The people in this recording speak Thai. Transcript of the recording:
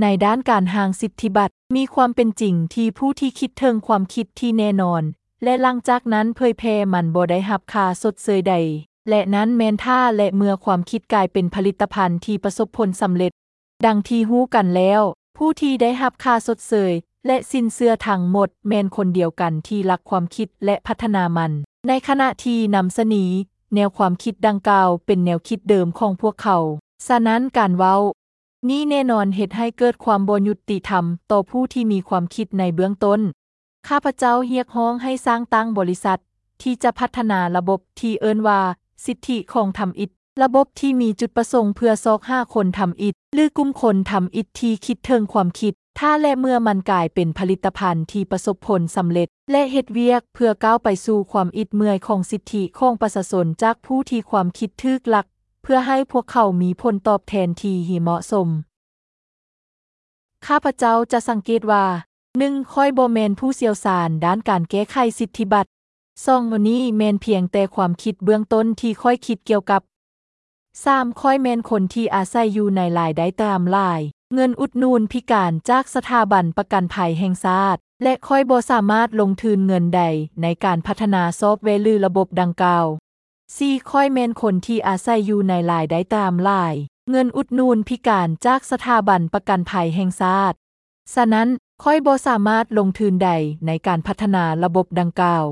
ในด้านการหางสิทธิบัตรมีความเป็นจริงที่ผู้ที่คิดเทิงความคิดที่แน่นอน และหลังจากนั้นเผยแพร่มันบ่ได้รับคาสดเสยใด และนั้นแมนท่าและเมื่อความคิดกลายเป็นผลิตภัณฑ์ที่ประสบผลสำเร็จ ดังที่ฮู้กันแล้ว ผู้ที่ได้รับคาสดเสยและสินเสื้อทั้งหมด แมนคนเดียวกันที่รักความคิดและพัฒนามัน ในขณะที่นำเสนอแนวความคิดดังกล่าวเป็นแนวคิดเดิมของพวกเขา ฉะนั้นการเว้า นี่แน่นอนเหตุให้เกิดความบ่ยุติธรรม ต่อผู้ที่มีความคิดในเบื้องต้น ข้าพเจ้าเรียกร้องให้สร้างตั้งบริษัท ที่จะพัฒนาระบบที่เอิ้นว่า สิทธิของทำอิฐระบบที่มีจุดประสงค์เพื่อซอกห้าคนทำอิฐหรือกลุ่มคนทำอิฐที่คิดเทิงความคิด ถ้าและเมื่อมันกลายเป็นผลิตภัณฑ์ที่ประสบผลสำเร็จ และเฮ็ดเวียกเพื่อก้าวไปสู่ความอิดเมื่อยของสิทธิของประชาชนจากผู้ที่ความคิดทึกหลัก เพื่อให้พวกเขามีผลตอบแทนที่เหมาะสม ข้าพเจ้าจะสังเกตว่า 1. ค่อยโบ่แมนผู้เชี่ยวชาญด้านการแก้ไขสิทธิบัตรสองวันนี้แมนเพียงแต่ความคิดเบื้องต้นที่ค่อยคิดเกี่ยวกับ 3. ค่อยแมนคนที่อาศัยอยู่ในหลายได้ตามลาย เงินอุดหนูนพิการจากสถาบันประกันภัยแห่งชาติและค่อยบ่สามารถลงทุนเงินใดในการพัฒนาซอฟต์แวร์หรือระบบดังกล่าว ซีคอยเมนคนที่อาศัยอยู่ในลายได้ตามลาย เงินอุดหนูนพิการจากสถาบันประกันภัยแห่งชาติฉะนั้นค่อยบ่สามารถลงทุนใดในการพัฒนาระบบดังกล่าว